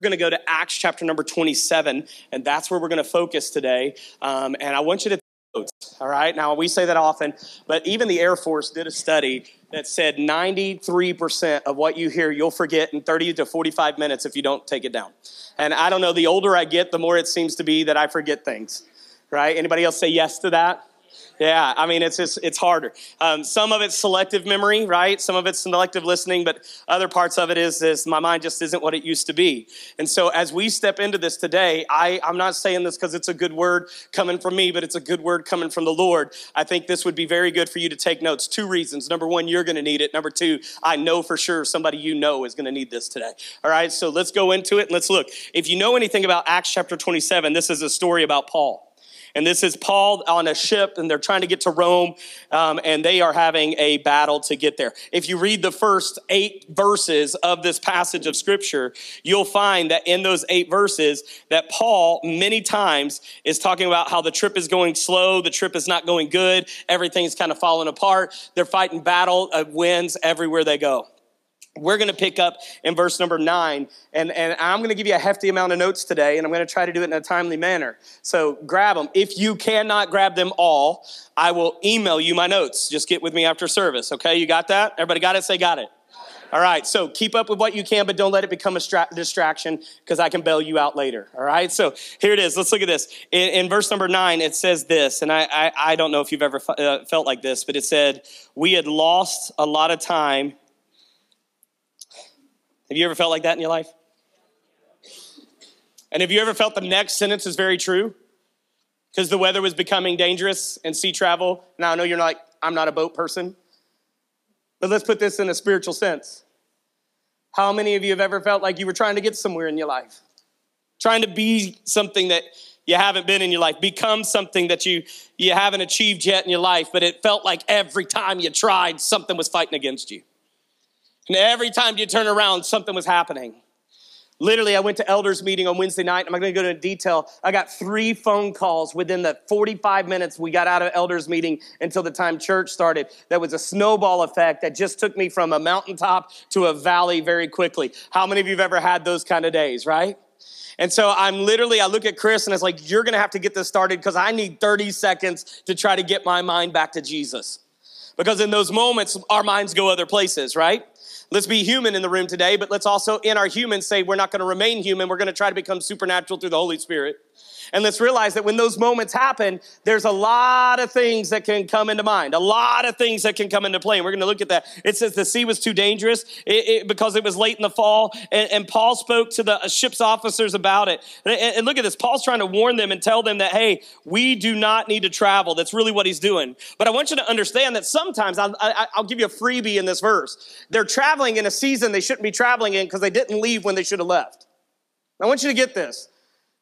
We're going to go to Acts chapter number 27, and that's where we're going to focus today. Um, and I want you to all right? Now, we say that often, but even the Air Force did a study that said 93% of what you hear you'll forget in 30 to 45 minutes if you don't take it down. And I don't know, the older I get, the more it seems to be that I forget things, right? Anybody else say yes to that? Yeah, I mean, it's just, it's harder. Um, some of it's selective memory, right? Some of it's selective listening, but other parts of it is, is my mind just isn't what it used to be. And so as we step into this today, I, I'm not saying this because it's a good word coming from me, but it's a good word coming from the Lord. I think this would be very good for you to take notes. Two reasons. Number one, you're going to need it. Number two, I know for sure somebody you know is going to need this today. All right, so let's go into it and let's look. If you know anything about Acts chapter 27, this is a story about Paul. And this is Paul on a ship, and they're trying to get to Rome, um, and they are having a battle to get there. If you read the first eight verses of this passage of Scripture, you'll find that in those eight verses, that Paul many times is talking about how the trip is going slow, the trip is not going good, everything's kind of falling apart. They're fighting battle of winds everywhere they go we're going to pick up in verse number nine, and, and I'm going to give you a hefty amount of notes today, and I'm going to try to do it in a timely manner. So grab them. If you cannot grab them all, I will email you my notes. Just get with me after service, okay? You got that? Everybody got it? Say, got it. All right, so keep up with what you can, but don't let it become a stra- distraction because I can bail you out later. All right, so here it is. Let's look at this. In, in verse number nine, it says this, and I, I, I don't know if you've ever f- uh, felt like this, but it said, We had lost a lot of time have you ever felt like that in your life? And have you ever felt the next sentence is very true? Because the weather was becoming dangerous and sea travel. Now, I know you're not like, I'm not a boat person. But let's put this in a spiritual sense. How many of you have ever felt like you were trying to get somewhere in your life? Trying to be something that you haven't been in your life, become something that you, you haven't achieved yet in your life, but it felt like every time you tried, something was fighting against you. And every time you turn around, something was happening. Literally, I went to elders meeting on Wednesday night. I'm not going to go into detail. I got three phone calls within the 45 minutes we got out of elders meeting until the time church started. That was a snowball effect that just took me from a mountaintop to a valley very quickly. How many of you have ever had those kind of days, right? And so I'm literally, I look at Chris and it's like, you're going to have to get this started because I need 30 seconds to try to get my mind back to Jesus. Because in those moments, our minds go other places, right? Let's be human in the room today, but let's also, in our human, say we're not going to remain human. We're going to try to become supernatural through the Holy Spirit. And let's realize that when those moments happen, there's a lot of things that can come into mind, a lot of things that can come into play. And we're going to look at that. It says the sea was too dangerous it, it, because it was late in the fall. And, and, Paul spoke to the ship's officers about it. And, and look at this. Paul's trying to warn them and tell them that, hey, we do not need to travel. That's really what he's doing. But I want you to understand that sometimes I'll, I, I'll give you a freebie in this verse. They're traveling in a season they shouldn't be traveling in because they didn't leave when they should have left. I want you to get this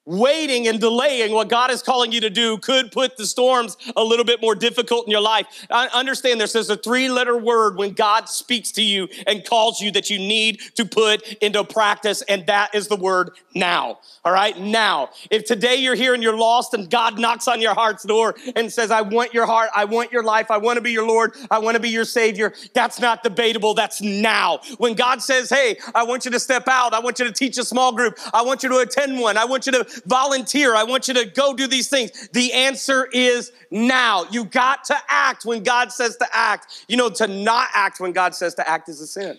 waiting and delaying what God is calling you to do could put the storms a little bit more difficult in your life. I understand this is a three letter word when God speaks to you and calls you that you need to put into practice, and that is the word now. All right, now. If today you're here and you're lost and God knocks on your heart's door and says, I want your heart, I want your life, I want to be your Lord, I want to be your Savior, that's not debatable, that's now. When God says, Hey, I want you to step out, I want you to teach a small group, I want you to attend one, I want you to volunteer. I want you to go do these things. The answer is now. You got to act when God says to act. You know, to not act when God says to act is a sin.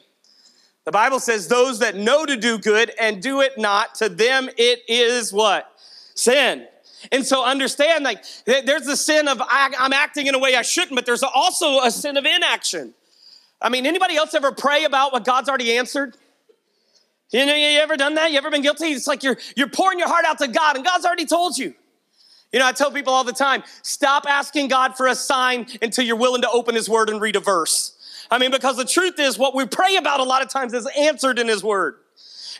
The Bible says those that know to do good and do it not, to them it is what? Sin. And so understand like there's the sin of I'm acting in a way I shouldn't, but there's also a sin of inaction. I mean, anybody else ever pray about what God's already answered? You know, you ever done that? You ever been guilty? It's like you're, you're pouring your heart out to God and God's already told you. You know, I tell people all the time, stop asking God for a sign until you're willing to open his word and read a verse. I mean, because the truth is what we pray about a lot of times is answered in his word.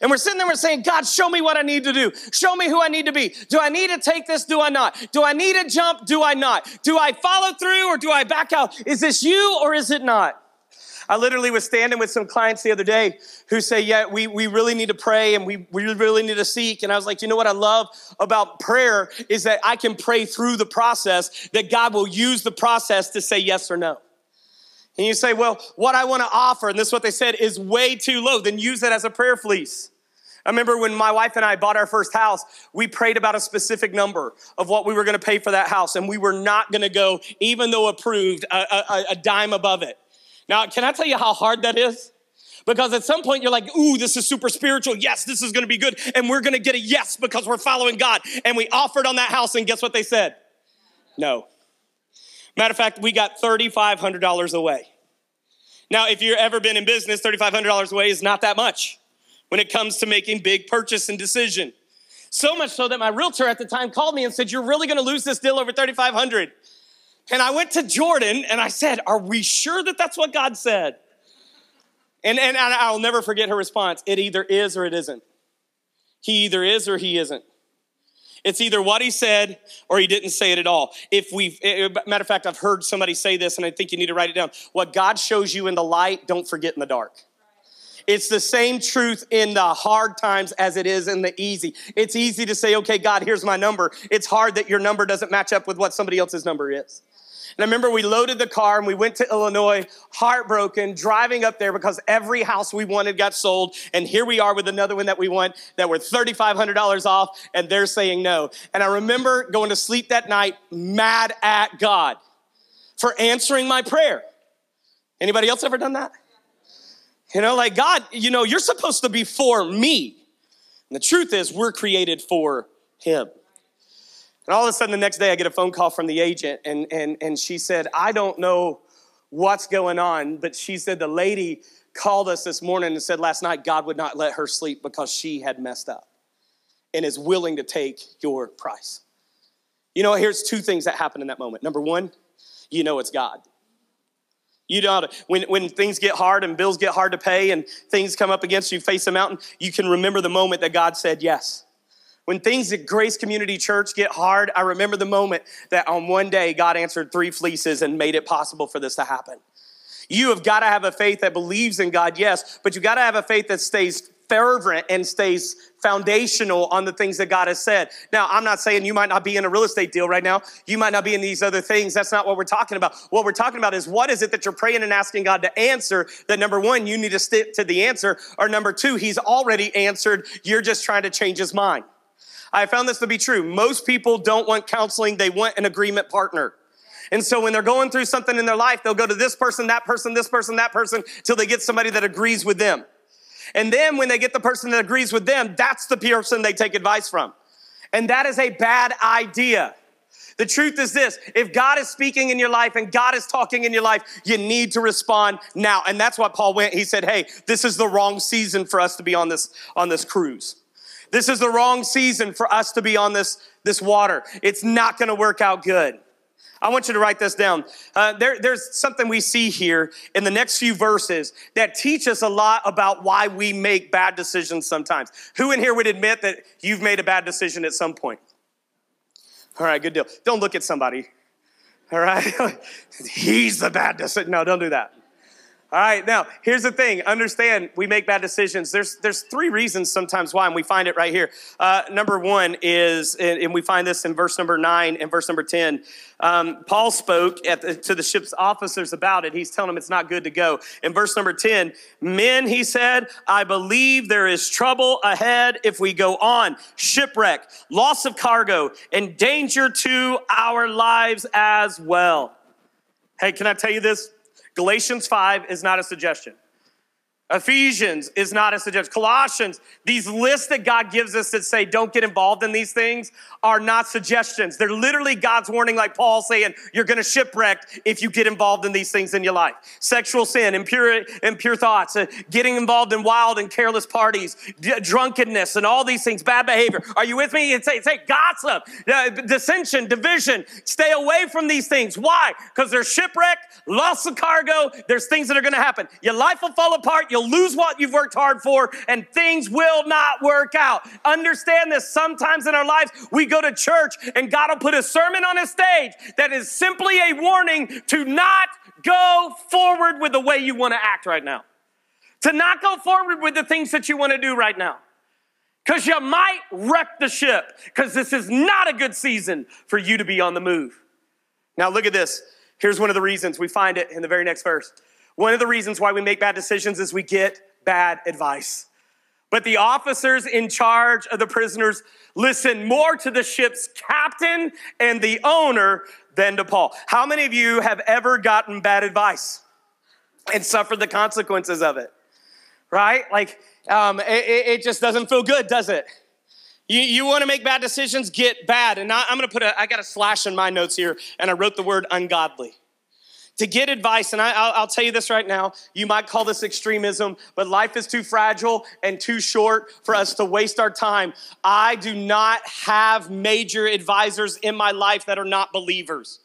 And we're sitting there, we're saying, God, show me what I need to do. Show me who I need to be. Do I need to take this? Do I not? Do I need to jump? Do I not? Do I follow through or do I back out? Is this you or is it not? I literally was standing with some clients the other day who say, Yeah, we, we really need to pray and we, we really need to seek. And I was like, You know what I love about prayer is that I can pray through the process, that God will use the process to say yes or no. And you say, Well, what I want to offer, and this is what they said, is way too low. Then use that as a prayer fleece. I remember when my wife and I bought our first house, we prayed about a specific number of what we were going to pay for that house, and we were not going to go, even though approved, a, a, a, dime above it. Now, can I tell you how hard that is? Because at some point you're like, ooh, this is super spiritual. Yes, this is to be good. And we're to get a yes because we're following God. And we offered on that house, and guess what they said? No. Matter of fact, we got $3,500 away. Now, if you've ever been in business, $3,500 away is not that much when it comes to making big purchase and decision. So much so that my realtor at the time called me and said, You're really gonna lose this deal over 3,500. And I went to Jordan and I said, Are we sure that that's what God said? And, and I'll never forget her response it either is or it isn't. He either is or he isn't. It's either what he said or he didn't say it at all. If we, eh, eh, matter of fact, I've heard somebody say this and I think you need to write it down. What God shows you in the light, don't forget in the dark. It's the same truth in the hard times as it is in the easy. It's easy to say, okay, God, here's my number. It's hard that your number doesn't match up with what somebody else's number is. And I remember we loaded the car and we went to Illinois, heartbroken, driving up there because every house we wanted got sold. And here we are with another one that we want that were $3,500 off, and they're saying no. And I remember going to sleep that night mad at God for answering my prayer. Anybody else ever done that? You know, like God, you know, you're supposed to be for me. And the truth is, we're created for Him. And all of a sudden, the next day, I get a phone call from the agent, and, and, and she said, I don't know what's going on, but she said the lady called us this morning and said last night God would not let her sleep because she had messed up and is willing to take your price. You know, here's two things that happen in that moment. Number one, you know it's God. You know, when, when things get hard and bills get hard to pay and things come up against you, face a mountain, you can remember the moment that God said yes. When things at Grace Community Church get hard, I remember the moment that on one day God answered three fleeces and made it possible for this to happen. You have got to have a faith that believes in God, yes, but you got to have a faith that stays fervent and stays foundational on the things that God has said. Now, I'm not saying you might not be in a real estate deal right now. You might not be in these other things. That's not what we're talking about. What we're talking about is what is it that you're praying and asking God to answer that number one, you need to stick to the answer, or number two, He's already answered. You're just trying to change His mind. I found this to be true. Most people don't want counseling, they want an agreement partner. And so when they're going through something in their life, they'll go to this person, that person, this person, that person, till they get somebody that agrees with them. And then when they get the person that agrees with them, that's the person they take advice from. And that is a bad idea. The truth is this if God is speaking in your life and God is talking in your life, you need to respond now. And that's what Paul went. He said, Hey, this is the wrong season for us to be on this, on this cruise. This is the wrong season for us to be on this, this water. It's not going to work out good. I want you to write this down. Uh, there, there's something we see here in the next few verses that teach us a lot about why we make bad decisions sometimes. Who in here would admit that you've made a bad decision at some point? All right, good deal. Don't look at somebody. All right? He's the bad decision. No, don't do that. All right, now here's the thing. Understand, we make bad decisions. There's there's three reasons sometimes why, and we find it right here. Uh, number one is, and we find this in verse number nine and verse number ten. Um, Paul spoke at the, to the ship's officers about it. He's telling them it's not good to go. In verse number ten, men, he said, I believe there is trouble ahead if we go on. Shipwreck, loss of cargo, and danger to our lives as well. Hey, can I tell you this? Galatians 5 is not a suggestion. Ephesians is not a suggestion. Colossians, these lists that God gives us that say don't get involved in these things are not suggestions. They're literally God's warning, like Paul saying, you're going to shipwreck if you get involved in these things in your life. Sexual sin, impure, impure thoughts, uh, getting involved in wild and careless parties, d- drunkenness, and all these things, bad behavior. Are you with me? It's, it's like gossip, uh, dissension, division. Stay away from these things. Why? Because there's shipwreck, loss of cargo. There's things that are going to happen. Your life will fall apart. You'll You'll lose what you've worked hard for, and things will not work out. Understand this. Sometimes in our lives, we go to church, and God will put a sermon on a stage that is simply a warning to not go forward with the way you want to act right now, to not go forward with the things that you want to do right now. Because you might wreck the ship, because this is not a good season for you to be on the move. Now, look at this. Here's one of the reasons we find it in the very next verse. One of the reasons why we make bad decisions is we get bad advice. But the officers in charge of the prisoners listened more to the ship's captain and the owner than to Paul. How many of you have ever gotten bad advice and suffered the consequences of it? Right? Like, um, it, it just doesn't feel good, does it? You, you want to make bad decisions, get bad. And I, I'm going to put a, I got a slash in my notes here, and I wrote the word ungodly to get advice, and I, will tell you this right now, you might call this extremism, but life is too fragile and too short for us to waste our time. I do not have major advisors in my life that are not believers.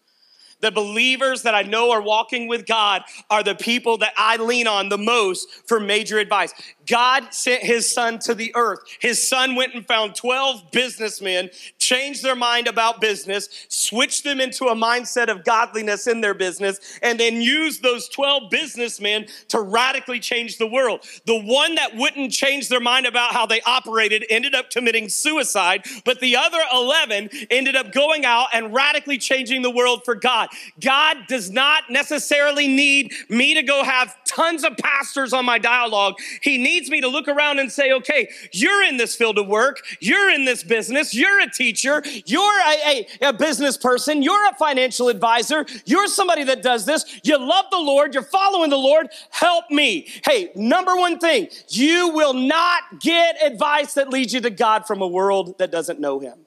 The believers that I know are walking with God are the people that I lean on the most for major advice. God sent his son to the earth. His son went and found 12 businessmen, changed their mind about business, switched them into a mindset of godliness in their business, and then used those 12 businessmen to radically change the world. The one that wouldn't change their mind about how they operated ended up committing suicide, but the other 11 ended up going out and radically changing the world for God. God does not necessarily need me to go have tons of pastors on my dialogue. He needs needs me to look around and say, okay, you're in this field of work, you're in this business, you're a teacher, you're a, a, a business person, you're a financial advisor, you're somebody that does this, you love the Lord, you're following the Lord, help me. Hey, number one thing, you will not get advice that leads you to God from a world that doesn't know Him.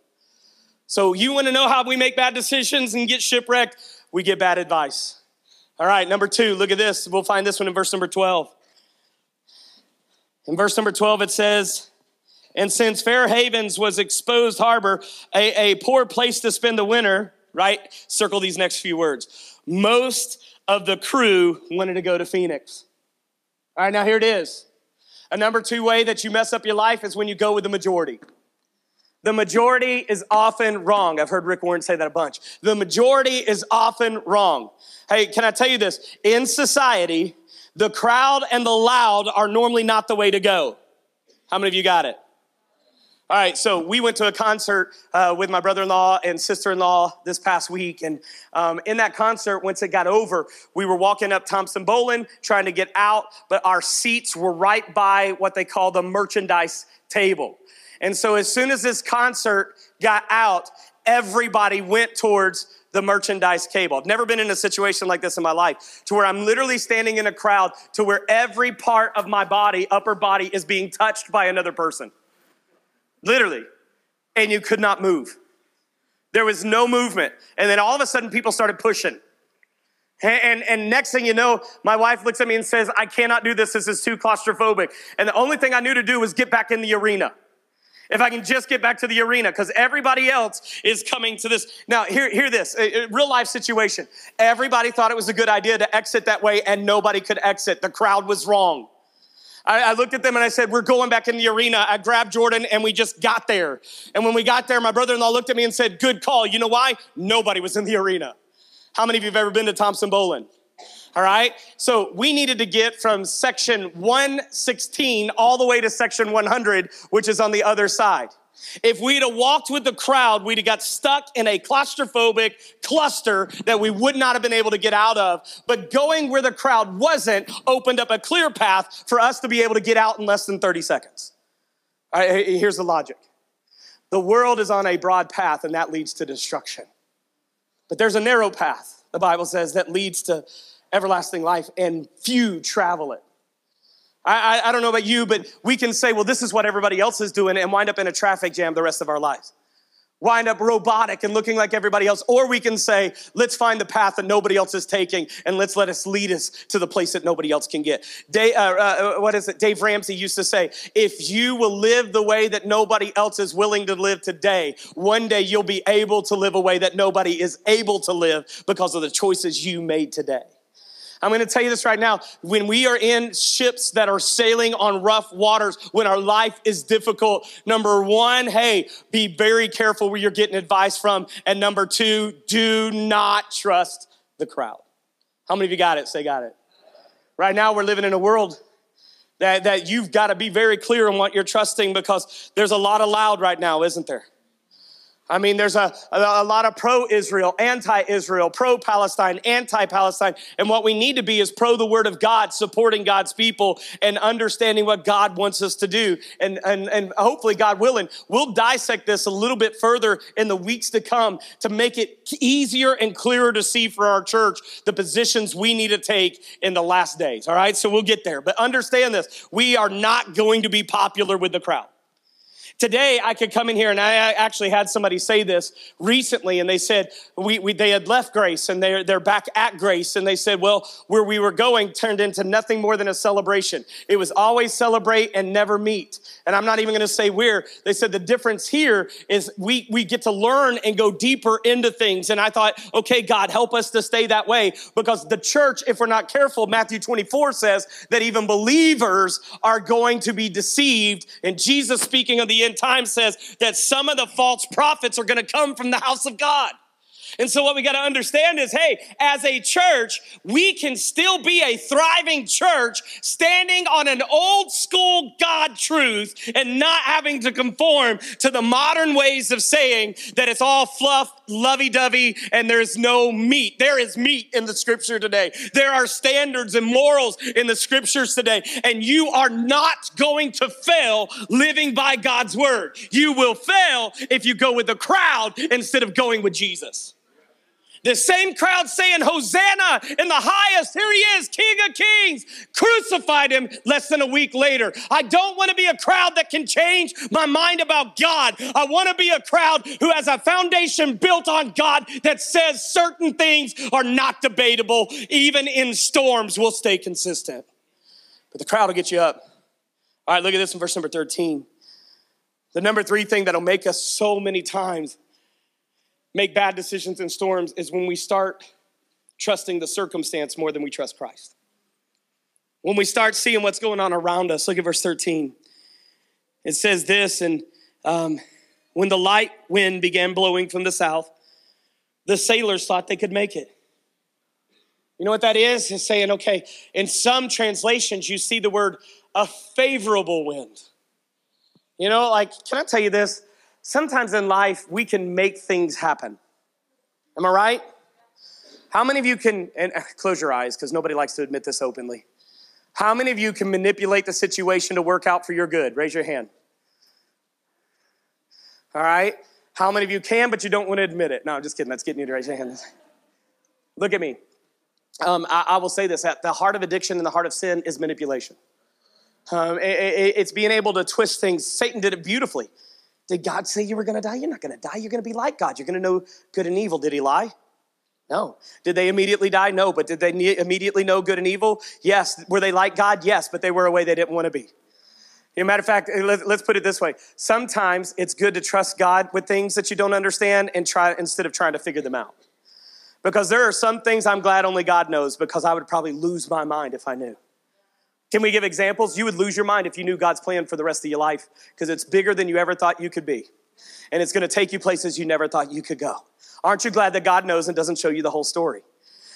So, you want to know how we make bad decisions and get shipwrecked? We get bad advice. All right, number two, look at this. We'll find this one in verse number 12. In verse number 12, it says, And since Fair Havens was exposed harbor, a, a poor place to spend the winter, right? Circle these next few words. Most of the crew wanted to go to Phoenix. All right, now here it is. A number two way that you mess up your life is when you go with the majority. The majority is often wrong. I've heard Rick Warren say that a bunch. The majority is often wrong. Hey, can I tell you this? In society, the crowd and the loud are normally not the way to go. How many of you got it? All right, so we went to a concert uh, with my brother in law and sister in law this past week. And um, in that concert, once it got over, we were walking up Thompson-Boling trying to get out, but our seats were right by what they call the merchandise table. And so as soon as this concert got out, everybody went towards the merchandise cable. I've never been in a situation like this in my life to where I'm literally standing in a crowd to where every part of my body, upper body, is being touched by another person. Literally. And you could not move. There was no movement. And then all of a sudden, people started pushing. And, and, next thing you know, my wife looks at me and says, I cannot do this. This is too claustrophobic. And the only thing I knew to do was get back in the arena. If I can just get back to the arena, because everybody else is coming to this. Now, hear, hear this a, a real life situation. Everybody thought it was a good idea to exit that way, and nobody could exit. The crowd was wrong. I, I looked at them and I said, We're going back in the arena. I grabbed Jordan and we just got there. And when we got there, my brother in law looked at me and said, Good call. You know why? Nobody was in the arena. How many of you have ever been to Thompson-Boling? All right. So we needed to get from section 116 all the way to section 100, which is on the other side. If we'd have walked with the crowd, we'd have got stuck in a claustrophobic cluster that we would not have been able to get out of. But going where the crowd wasn't opened up a clear path for us to be able to get out in less than 30 seconds. All right, here's the logic. The world is on a broad path and that leads to destruction. But there's a narrow path, the Bible says, that leads to everlasting life, and few travel it. I, I, I, don't know about you, but we can say, well, this is what everybody else is doing and wind up in a traffic jam the rest of our lives. Wind up robotic and looking like everybody else. Or we can say, let's find the path that nobody else is taking and let's let us lead us to the place that nobody else can get. Dave, uh, uh, what is it? Dave Ramsey used to say, if you will live the way that nobody else is willing to live today, one day you'll be able to live a way that nobody is able to live because of the choices you made today. I'm going to tell you this right now. When we are in ships that are sailing on rough waters, when our life is difficult, number one, hey, be very careful where you're getting advice from. And number two, do not trust the crowd. How many of you got it? Say, got it. Right now, we're living in a world that, that you've got to be very clear on what you're trusting because there's a lot of loud right now, isn't there? I mean, there's a, a, lot of pro Israel, anti Israel, pro Palestine, anti Palestine. And what we need to be is pro the word of God, supporting God's people and understanding what God wants us to do. And, and, and hopefully, God willing, we'll dissect this a little bit further in the weeks to come to make it easier and clearer to see for our church the positions we need to take in the last days. All right, so we'll get there. But understand this we are not going to be popular with the crowd. Today, I could come in here, and I actually had somebody say this recently, and they said we, we, they had left Grace and they're, they're back at Grace, and they said, well, where we were going turned into nothing more than a celebration. It was always celebrate and never meet. And I'm not even going to say where. They said the difference here is we, we get to learn and go deeper into things. And I thought, okay, God, help us to stay that way because the church, if we're not careful, Matthew 24 says that even believers are going to be deceived. And Jesus speaking of the end time says that some of the false prophets are going to come from the house of God. And so, what we got to understand is hey, as a church, we can still be a thriving church standing on an old school God truth and not having to conform to the modern ways of saying that it's all fluff, lovey dovey, and there's no meat. There is meat in the scripture today. There are standards and morals in the scriptures today, and you are not going to fail living by God's word. You will fail if you go with the crowd instead of going with Jesus. The same crowd saying, Hosanna in the highest. Here he is, King of Kings. Crucified him less than a week later. I don't want to be a crowd that can change my mind about God. I want to be a crowd who has a foundation built on God that says certain things are not debatable. Even in storms, we'll stay consistent. But the crowd will get you up. All right, look at this in verse number 13. The number three thing that'll make us so many times make bad decisions in storms is when we start trusting the circumstance more than we trust Christ. When we start seeing what's going on around us, look at verse 13. It says this, and um, when the light wind began blowing from the south, the sailors thought they could make it. You know what that is? It's saying, okay, in some translations, you see the word a favorable wind. You know, like, can I tell you this? Sometimes in life we can make things happen. Am I right? How many of you can, and close your eyes because nobody likes to admit this openly. How many of you can manipulate the situation to work out for your good? Raise your hand. All right. How many of you can, but you don't want to admit it? No, I'm just kidding. That's getting you to raise your hand. Look at me. Um, I, I, will say this at the heart of addiction and the heart of sin is manipulation. Um, it, it, it's being able to twist things. Satan did it beautifully. Did God say you were going to die? You're not going to die. You're going to be like God. You're going to know good and evil. Did he lie? No. Did they immediately die? No. But did they immediately know good and evil? Yes. Were they like God? Yes. But they were a way they didn't want to be. As matter of fact, eh, let's put it this way. Sometimes it's good to trust God with things that you don't understand and try instead of trying to figure them out. Because there are some things I'm glad only God knows because I would probably lose my mind if I knew. Can we give examples? You would lose your mind if you knew God's plan for the rest of your life because it's bigger than you ever thought you could be. And it's going to take you places you never thought you could go. Aren't you glad that God knows and doesn't show you the whole story?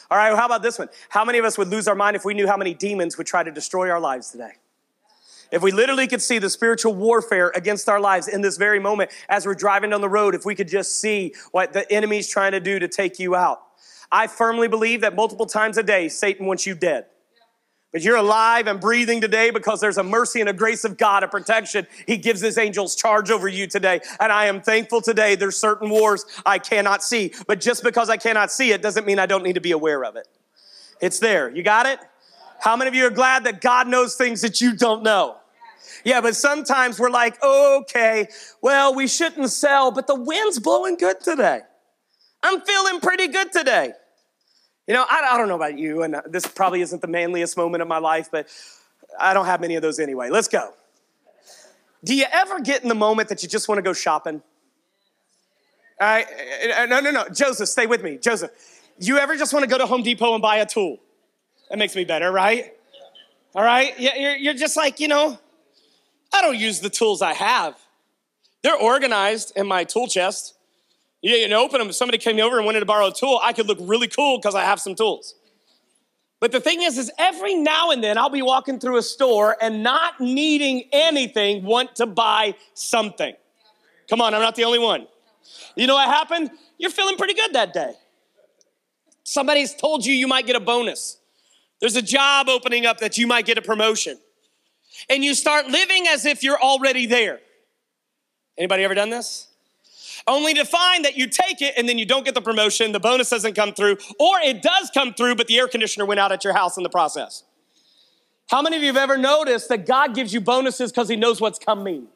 All right, well, how about this one? How many of us would lose our mind if we knew how many demons would try to destroy our lives today? If we literally could see the spiritual warfare against our lives in this very moment as we're driving down the road, if we could just see what the enemy's trying to do to take you out. I firmly believe that multiple times a day, Satan wants you dead. But you're alive and breathing today because there's a mercy and a grace of God, a protection. He gives his angels charge over you today. And I am thankful today there's certain wars I cannot see. But just because I cannot see it doesn't mean I don't need to be aware of it. It's there. You got it? How many of you are glad that God knows things that you don't know? Yeah, but sometimes we're like, okay, well, we shouldn't sell, but the wind's blowing good today. I'm feeling pretty good today. You know, I, I don't know about you, and this probably isn't the manliest moment of my life, but I don't have many of those anyway. Let's go. Do you ever get in the moment that you just want to go shopping? All right, uh, no, no, no. Joseph, stay with me. Joseph, you ever just want to go to Home Depot and buy a tool? That makes me better, right? All right, you're just like, you know, I don't use the tools I have. They're organized in my tool chest. Yeah, you didn't open them. If somebody came over and wanted to borrow a tool, I could look really cool because I have some tools. But the thing is, is every now and then I'll be walking through a store and not needing anything, want to buy something. Come on, I'm not the only one. You know what happened? You're feeling pretty good that day. Somebody's told you you might get a bonus. There's a job opening up that you might get a promotion. And you start living as if you're already there. Anybody ever done this? Only to find that you take it and then you don't get the promotion, the bonus doesn't come through, or it does come through, but the air conditioner went out at your house in the process. How many of you have ever noticed that God gives you bonuses because He knows what's coming?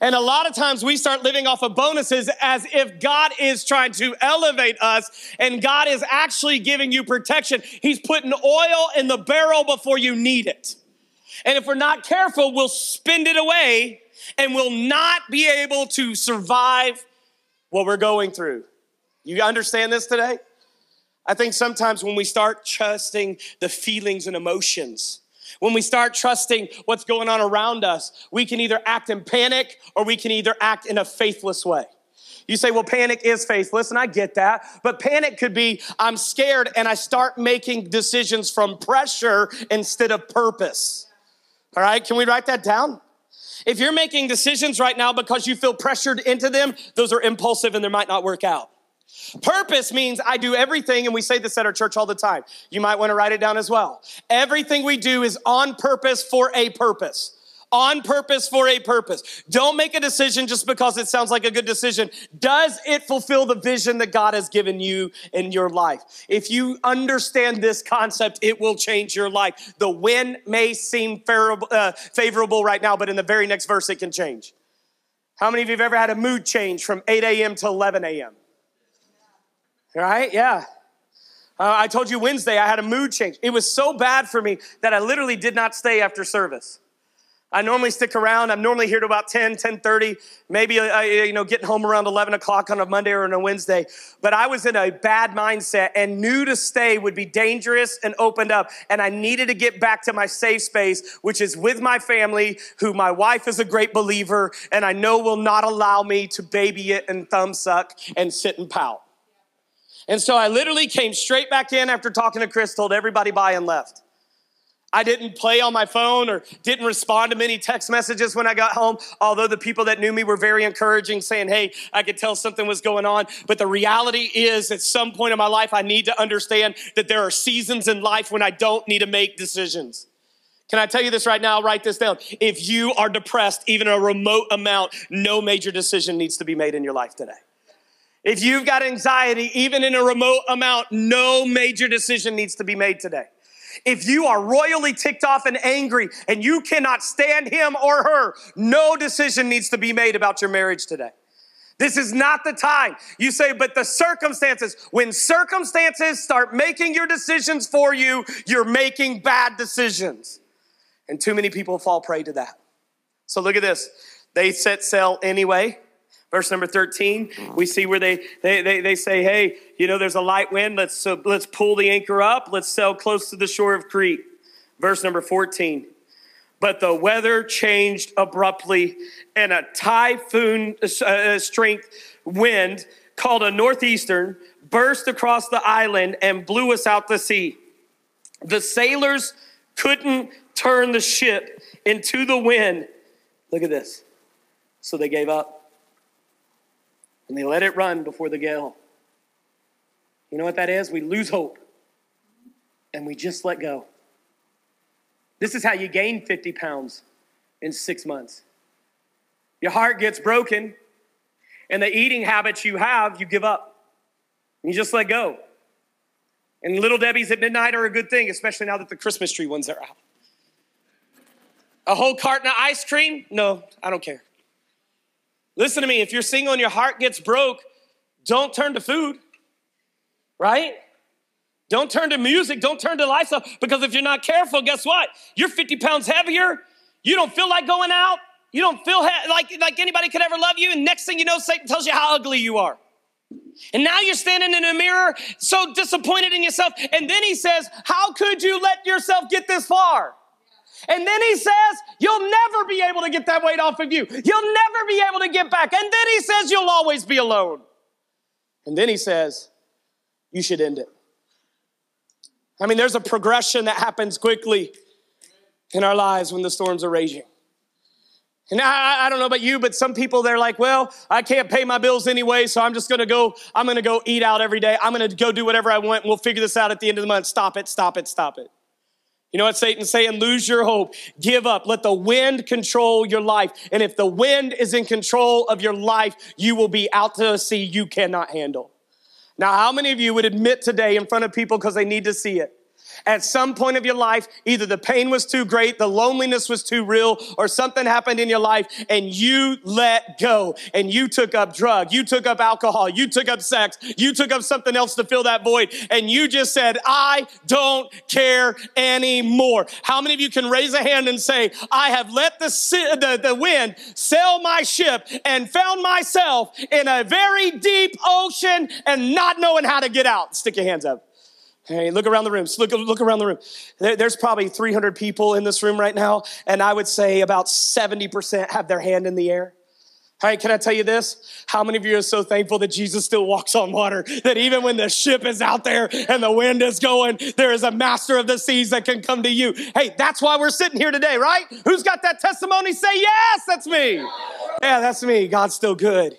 And a lot of times we start living off of bonuses as if God is trying to elevate us and God is actually giving you protection. He's putting oil in the barrel before you need it. And if we're not careful, we'll spend it away and will not be able to survive what we're going through. You understand this today? I think sometimes when we start trusting the feelings and emotions, when we start trusting what's going on around us, we can either act in panic or we can either act in a faithless way. You say, well, panic is faithless, and I get that. But panic could be I'm scared and I start making decisions from pressure instead of purpose. All right, can we write that down? If you're making decisions right now because you feel pressured into them, those are impulsive and they might not work out. Purpose means I do everything, and we say this at our church all the time. You might want to write it down as well. Everything we do is on purpose for a purpose. On purpose for a purpose. Don't make a decision just because it sounds like a good decision. Does it fulfill the vision that God has given you in your life? If you understand this concept, it will change your life. The wind may seem favorable, uh, favorable right now, but in the very next verse, it can change. How many of you have ever had a mood change from 8 a.m. to 11 a.m.? Right? Yeah. Uh, I told you Wednesday I had a mood change. It was so bad for me that I literally did not stay after service. I normally stick around. I'm normally here to about 10, 10.30, maybe, uh, you know, getting home around 11 o'clock on a Monday or on a Wednesday. But I was in a bad mindset and knew to stay would be dangerous and opened up. And I needed to get back to my safe space, which is with my family, who my wife is a great believer and I know will not allow me to baby it and thumb suck and sit and pout. And so I literally came straight back in after talking to Chris, told everybody bye and left. I didn't play on my phone or didn't respond to many text messages when I got home, although the people that knew me were very encouraging, saying, Hey, I could tell something was going on. But the reality is, at some point in my life, I need to understand that there are seasons in life when I don't need to make decisions. Can I tell you this right now? Write this down. If you are depressed, even a remote amount, no major decision needs to be made in your life today. If you've got anxiety, even in a remote amount, no major decision needs to be made today. If you are royally ticked off and angry and you cannot stand him or her, no decision needs to be made about your marriage today. This is not the time. You say, but the circumstances, when circumstances start making your decisions for you, you're making bad decisions. And too many people fall prey to that. So look at this. They set sail anyway. Verse number 13, we see where they, they, they, they say, hey, you know, there's a light wind. Let's, so let's pull the anchor up. Let's sail close to the shore of Crete. Verse number 14, but the weather changed abruptly and a typhoon uh, strength wind called a northeastern burst across the island and blew us out to sea. The sailors couldn't turn the ship into the wind. Look at this. So they gave up and they let it run before the gale. You know what that is? We lose hope and we just let go. This is how you gain 50 pounds in six months. Your heart gets broken, and the eating habits you have, you give up. You just let go. And little Debbie's at midnight are a good thing, especially now that the Christmas tree ones are out. A whole carton of ice cream? No, I don't care. Listen to me, if you're single and your heart gets broke, don't turn to food, right? Don't turn to music, don't turn to lifestyle, because if you're not careful, guess what? You're 50 pounds heavier, you don't feel like going out, you don't feel ha- like, like anybody could ever love you, and next thing you know, Satan tells you how ugly you are. And now you're standing in a mirror so disappointed in yourself, and then he says, How could you let yourself get this far? And then he says, You'll never be able to get that weight off of you. You'll never be able to get back. And then he says, You'll always be alone. And then he says, You should end it. I mean, there's a progression that happens quickly in our lives when the storms are raging. And I, I, don't know about you, but some people they're like, well, I can't pay my bills anyway, so I'm just gonna go, I'm gonna go eat out every day. I'm gonna go do whatever I want, and we'll figure this out at the end of the month. Stop it, stop it, stop it. You know what Satan's saying? Lose your hope. Give up. Let the wind control your life. And if the wind is in control of your life, you will be out to a sea you cannot handle. Now, how many of you would admit today in front of people because they need to see it? At some point of your life, either the pain was too great, the loneliness was too real, or something happened in your life and you let go and you took up drug, you took up alcohol, you took up sex, you took up something else to fill that void, and you just said, I don't care anymore. How many of you can raise a hand and say, I have let the, the, the wind sail my ship and found myself in a very deep ocean and not knowing how to get out? Stick your hands up. Hey, look around the room. Look, look around the room. There, there's probably 300 people in this room right now, and I would say about 70% have their hand in the air. All right, can I tell you this? How many of you are so thankful that Jesus still walks on water? That even when the ship is out there and the wind is going, there is a master of the seas that can come to you. Hey, that's why we're sitting here today, right? Who's got that testimony? Say, yes, that's me. Yeah, that's me. God's still good.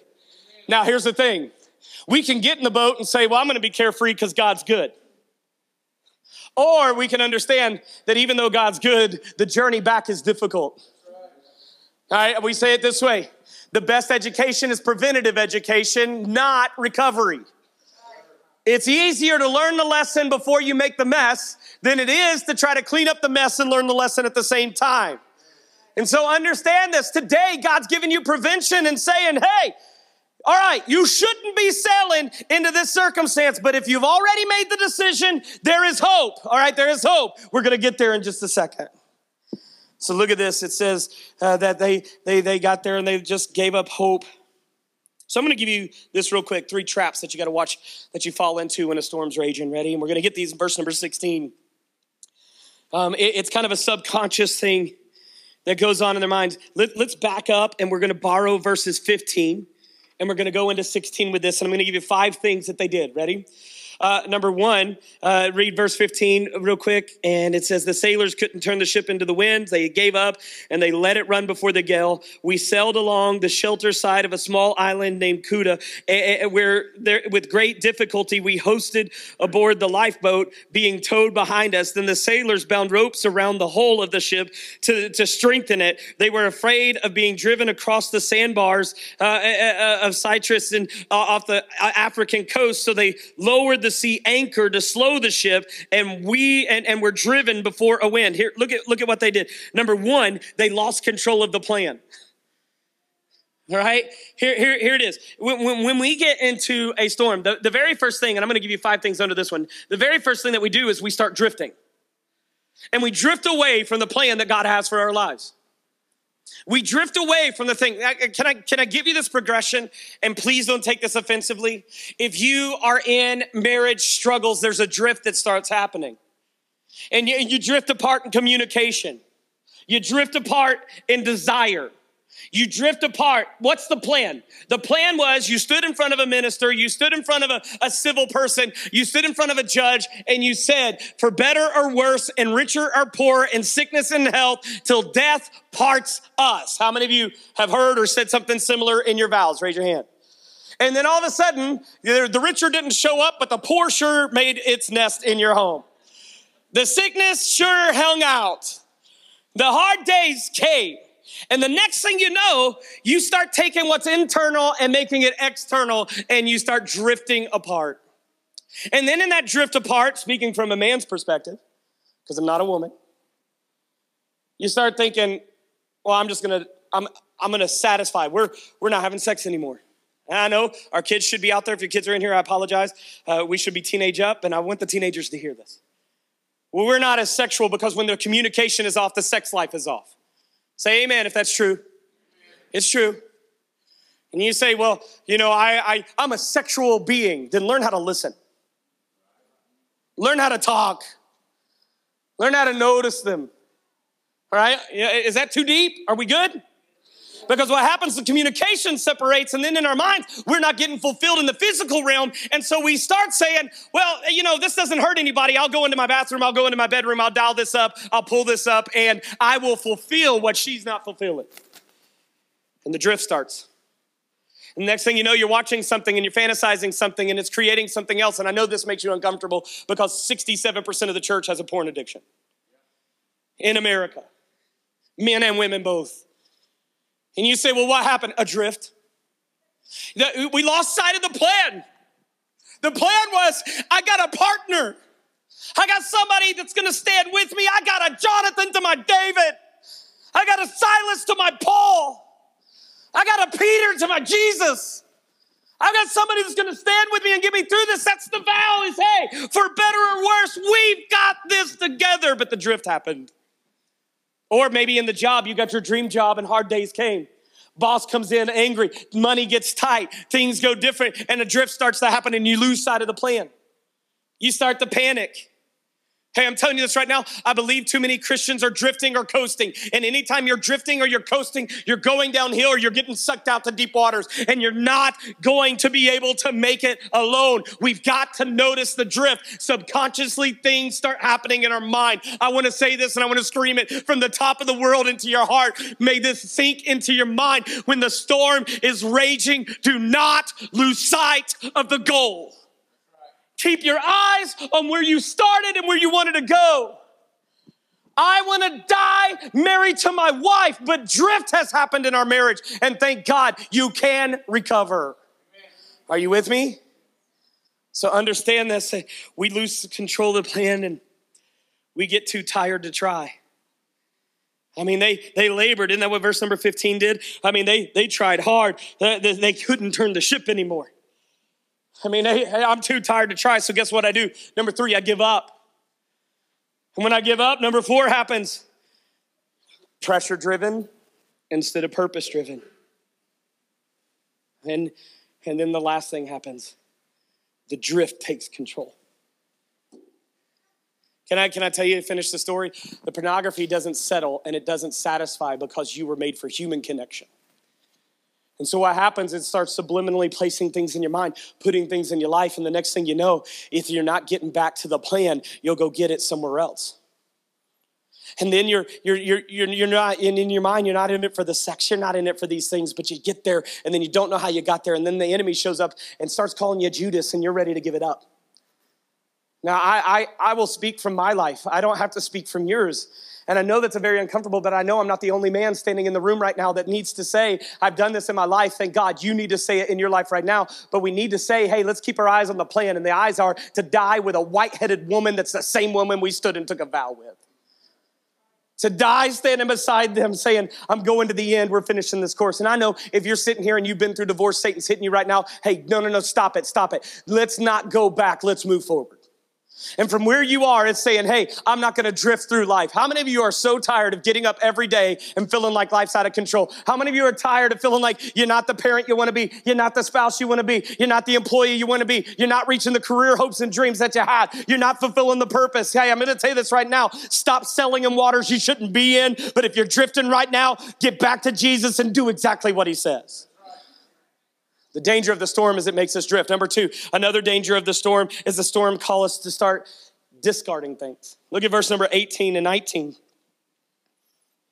Now, here's the thing we can get in the boat and say, well, I'm going to be carefree because God's good. Or we can understand that even though God's good, the journey back is difficult. All right, we say it this way the best education is preventative education, not recovery. It's easier to learn the lesson before you make the mess than it is to try to clean up the mess and learn the lesson at the same time. And so understand this. Today, God's giving you prevention and saying, hey, all right, you shouldn't be sailing into this circumstance, but if you've already made the decision, there is hope. All right, there is hope. We're going to get there in just a second. So look at this. It says uh, that they, they, they got there and they just gave up hope. So I'm going to give you this real quick three traps that you got to watch that you fall into when a storm's raging. Ready? And we're going to get these in verse number 16. Um, it, it's kind of a subconscious thing that goes on in their minds. Let, let's back up and we're going to borrow verses 15 and we're going to go into 16 with this, and I'm going to give you five things that they did. Ready? Uh, number one, uh, read verse 15 real quick. And it says, The sailors couldn't turn the ship into the wind. They gave up and they let it run before the gale. We sailed along the shelter side of a small island named Cauda, where there, with great difficulty we hosted aboard the lifeboat being towed behind us. Then the sailors bound ropes around the hull of the ship to, to strengthen it. They were afraid of being driven across the sandbars uh, uh, uh of Cyprus and uh, off the African coast. So they lowered the the sea anchor to slow the ship, and we and, and we're driven before a wind. Here, look at look at what they did. Number one, they lost control of the plan. All right, here, here, here it is. When, when, when we get into a storm, the, the very first thing, and I'm going to give you five things under this one. The very first thing that we do is we start drifting. And we drift away from the plan that God has for our lives. We drift away from the thing. Can I, can I give you this progression? And please don't take this offensively. If you are in marriage struggles, there's a drift that starts happening. And you, you drift apart in communication. You drift apart in desire. You drift apart. What's the plan? The plan was you stood in front of a minister, you stood in front of a, a, civil person, you stood in front of a judge, and you said, for better or worse, and richer or poor, in sickness and health, till death parts us. How many of you have heard or said something similar in your vows? Raise your hand. And then all of a sudden, the richer didn't show up, but the poor sure made its nest in your home. The sickness sure hung out. The hard days came. And the next thing you know, you start taking what's internal and making it external, and you start drifting apart. And then in that drift apart, speaking from a man's perspective, because I'm not a woman, you start thinking, well, I'm just gonna, I'm, I'm gonna satisfy. We're, we're not having sex anymore. And I know our kids should be out there. If your kids are in here, I apologize. Uh, we should be teenage up, and I want the teenagers to hear this. Well, we're not as sexual because when the communication is off, the sex life is off. Say amen if that's true. It's true. And you say, well, you know, I, I, I'm a sexual being. Then learn how to listen. Learn how to talk. Learn how to notice them. All right? Is that too deep? Are we good? Because what happens, the communication separates, and then in our minds, we're not getting fulfilled in the physical realm. And so we start saying, well, you know, this doesn't hurt anybody. I'll go into my bathroom, I'll go into my bedroom, I'll dial this up, I'll pull this up, and I will fulfill what she's not fulfilling. And the drift starts. And the next thing you know, you're watching something and you're fantasizing something and it's creating something else. And I know this makes you uncomfortable because 67% of the church has a porn addiction in America, men and women both. And you say, well, what happened? Adrift. We lost sight of the plan. The plan was I got a partner. I got somebody that's gonna stand with me. I got a Jonathan to my David. I got a Silas to my Paul. I got a Peter to my Jesus. I've got somebody that's going to stand with me and get me through this. That's the vow is, hey, for better or worse, we've got this together. But the drift happened. Or maybe in the job, you got your dream job and hard days came. Boss comes in angry, money gets tight, things go different, and a drift starts to happen and you lose sight of the plan. You start to panic. Hey, I'm telling you this right now. I believe too many Christians are drifting or coasting. And anytime you're drifting or you're coasting, you're going downhill or you're getting sucked out to deep waters and you're not going to be able to make it alone. We've got to notice the drift. Subconsciously, things start happening in our mind. I want to say this and I want to scream it from the top of the world into your heart. May this sink into your mind. When the storm is raging, do not lose sight of the goal. Keep your eyes on where you started and where you wanted to go. I want to die married to my wife, but drift has happened in our marriage. And thank God you can recover. Are you with me? So understand this. We lose control of the plan and we get too tired to try. I mean, they, they labored. Isn't that what verse number 15 did? I mean, they, they tried hard. They, they couldn't turn the ship anymore. I mean, hey, I'm too tired to try, so guess what I do? Number three, I give up. And when I give up, number four happens pressure driven instead of purpose driven. And, and then the last thing happens the drift takes control. Can I, can I tell you to finish the story? The pornography doesn't settle and it doesn't satisfy because you were made for human connection. And so what happens, it starts subliminally placing things in your mind, putting things in your life. And the next thing you know, if you're not getting back to the plan, you'll go get it somewhere else. And then you're, you're, you're, you're, you're not in, in your mind, you're not in it for the sex, you're not in it for these things, but you get there and then you don't know how you got there. And then the enemy shows up and starts calling you Judas and you're ready to give it up. Now, I, I, I will speak from my life. I don't have to speak from yours. And I know that's a very uncomfortable, but I know I'm not the only man standing in the room right now that needs to say, I've done this in my life. Thank God you need to say it in your life right now. But we need to say, hey, let's keep our eyes on the plan. And the eyes are to die with a white headed woman that's the same woman we stood and took a vow with. To die standing beside them saying, I'm going to the end, we're finishing this course. And I know if you're sitting here and you've been through divorce, Satan's hitting you right now. Hey, no, no, no, stop it, stop it. Let's not go back, let's move forward. And from where you are, it's saying, hey, I'm not gonna drift through life. How many of you are so tired of getting up every day and feeling like life's out of control? How many of you are tired of feeling like you're not the parent you wanna be, you're not the spouse you wanna be, you're not the employee you wanna be, you're not reaching the career hopes and dreams that you had, you're not fulfilling the purpose? Hey, I'm gonna tell you this right now stop selling in waters you shouldn't be in, but if you're drifting right now, get back to Jesus and do exactly what he says. The danger of the storm is it makes us drift. Number two, another danger of the storm is the storm call us to start discarding things. Look at verse number 18 and 19.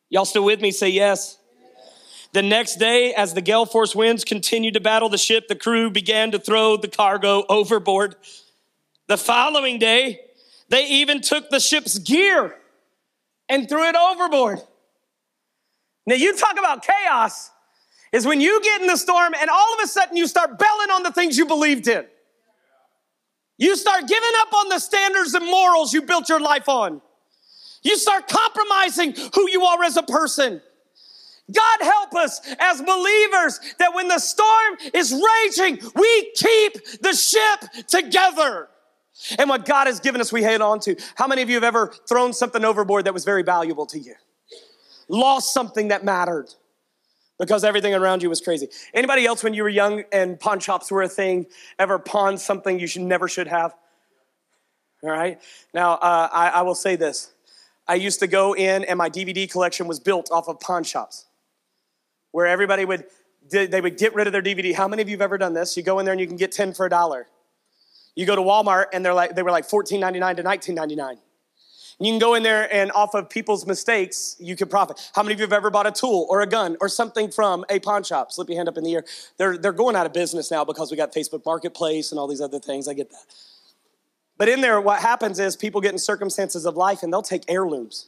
Y'all still with me? Say yes. The next day, as the gale force winds continued to battle the ship, the crew began to throw the cargo overboard. The following day, they even took the ship's gear and threw it overboard. Now, you talk about chaos is when you get in the storm and all of a sudden you start belling on the things you believed in. You start giving up on the standards and morals you built your life on. You start compromising who you are as a person. God help us as believers that when the storm is raging, we keep the ship together. And what God has given us, we hang on to. How many of you have ever thrown something overboard that was very valuable to you? Lost something that mattered? Because everything around you was crazy. Anybody else when you were young and pawn shops were a thing ever pawned something you should never should have? All right. Now uh, I, I will say this: I used to go in, and my DVD collection was built off of pawn shops, where everybody would they would get rid of their DVD. How many of you have ever done this? You go in there and you can get ten for a dollar. You go to Walmart and they're like they were like $14.99 to $19.99. You can go in there and off of people's mistakes, you can profit. How many of you have ever bought a tool or a gun or something from a pawn shop? Slip your hand up in the air. They're, they're going out of business now because we got Facebook Marketplace and all these other things. I get that. But in there, what happens is people get in circumstances of life and they'll take heirlooms.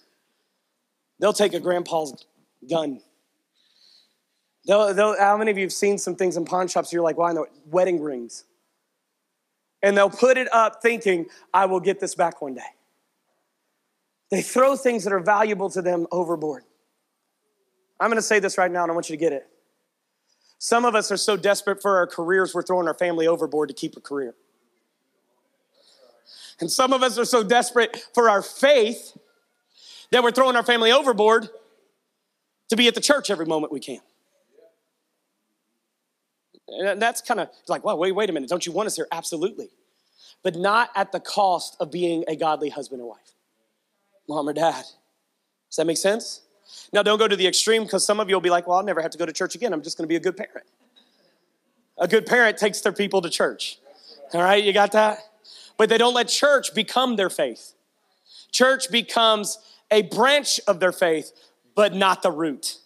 They'll take a grandpa's gun. They'll, they'll, how many of you have seen some things in pawn shops? You're like, why? Well, wedding rings. And they'll put it up thinking, I will get this back one day. They throw things that are valuable to them overboard. I'm to say this right now, and I want you to get it. Some of us are so desperate for our careers, we're throwing our family overboard to keep a career. And some of us are so desperate for our faith that we're throwing our family overboard to be at the church every moment we can. And that's kind of like, well, wait, wait a minute. Don't you want us here? Absolutely. But not at the cost of being a godly husband and wife, mom or dad. Does that make sense? Now, don't go to the extreme because some of you will be like, well, I'll never have to go to church again. I'm just going to be a good parent. A good parent takes their people to church. All right, you got that? But they don't let church become their faith. Church becomes a branch of their faith, but not the root.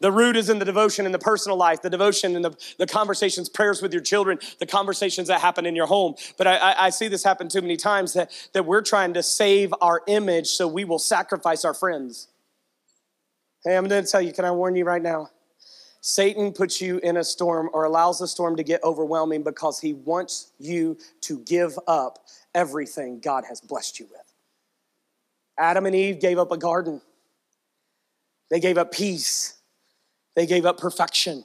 The root is in the devotion in the personal life, the devotion in the, the conversations, prayers with your children, the conversations that happen in your home. But I, I, I see this happen too many times that, that we're trying to save our image so we will sacrifice our friends. Hey, I'm going to tell you, can I warn you right now? Satan puts you in a storm or allows the storm to get overwhelming because he wants you to give up everything God has blessed you with. Adam and Eve gave up a garden, they gave up peace, they gave up perfection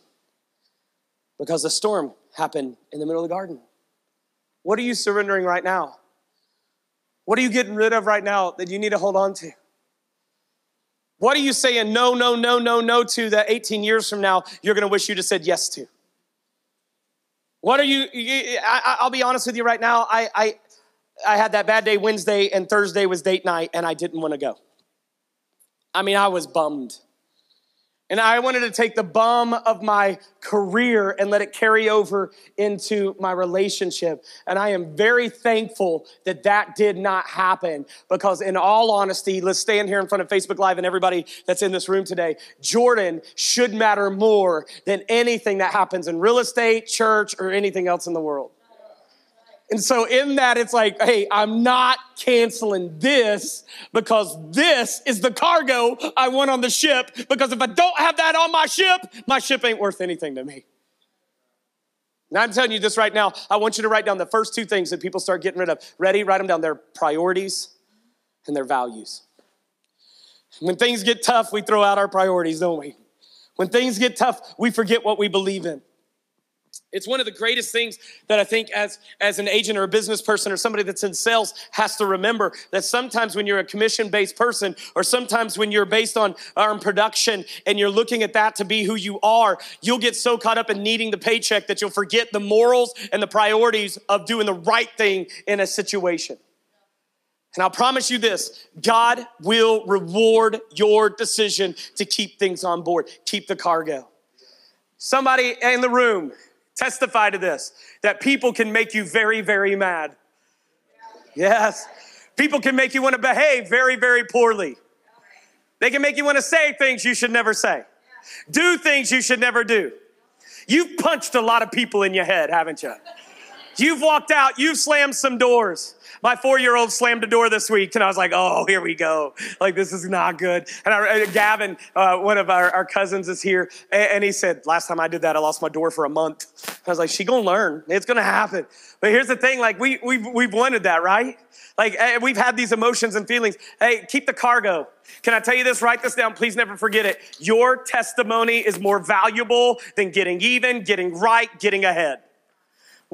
because a storm happened in the middle of the garden. What are you surrendering right now? What are you getting rid of right now that you need to hold on to? What are you saying no, no, no, no, no to that 18 years from now you're going to wish you'd have said yes to? What are you, I, will be honest with you right now. I, I, I had that bad day Wednesday and Thursday was date night and I didn't want to go. I mean, I was bummed. And I wanted to take the bum of my career and let it carry over into my relationship. And I am very thankful that that did not happen because, in all honesty, let's stand here in front of Facebook Live and everybody that's in this room today. Jordan should matter more than anything that happens in real estate, church, or anything else in the world. And so, in that, it's like, hey, I'm not canceling this because this is the cargo I want on the ship. Because if I don't have that on my ship, my ship ain't worth anything to me. Now, I'm telling you this right now. I want you to write down the first two things that people start getting rid of. Ready? Write them down their priorities and their values. When things get tough, we throw out our priorities, don't we? When things get tough, we forget what we believe in. It's one of the greatest things that I think as, as an agent or a business person or somebody that's in sales has to remember that sometimes when you're a commission based person or sometimes when you're based on, on production and you're looking at that to be who you are, you'll get so caught up in needing the paycheck that you'll forget the morals and the priorities of doing the right thing in a situation. And I'll promise you this God will reward your decision to keep things on board, keep the cargo. Somebody in the room, testify to this that people can make you very, very mad. Yes. People can make you want to behave very, very poorly. They can make you want to say things you should never say, do things you should never do. You've punched a lot of people in your head, haven't you? You've walked out, you've slammed some doors. My four year old slammed a door this week, and I was like, oh, here we go. Like, this is not good. And I, uh, Gavin, uh, one of our, our, cousins, is here, and, and, he said, last time I did that, I lost my door for a month. I was like, she gonna learn. It's gonna happen. But here's the thing like, we, we've, we've wanted that, right? Like, eh, we've had these emotions and feelings. Hey, keep the cargo. Can I tell you this? Write this down. Please never forget it. Your testimony is more valuable than getting even, getting right, getting ahead.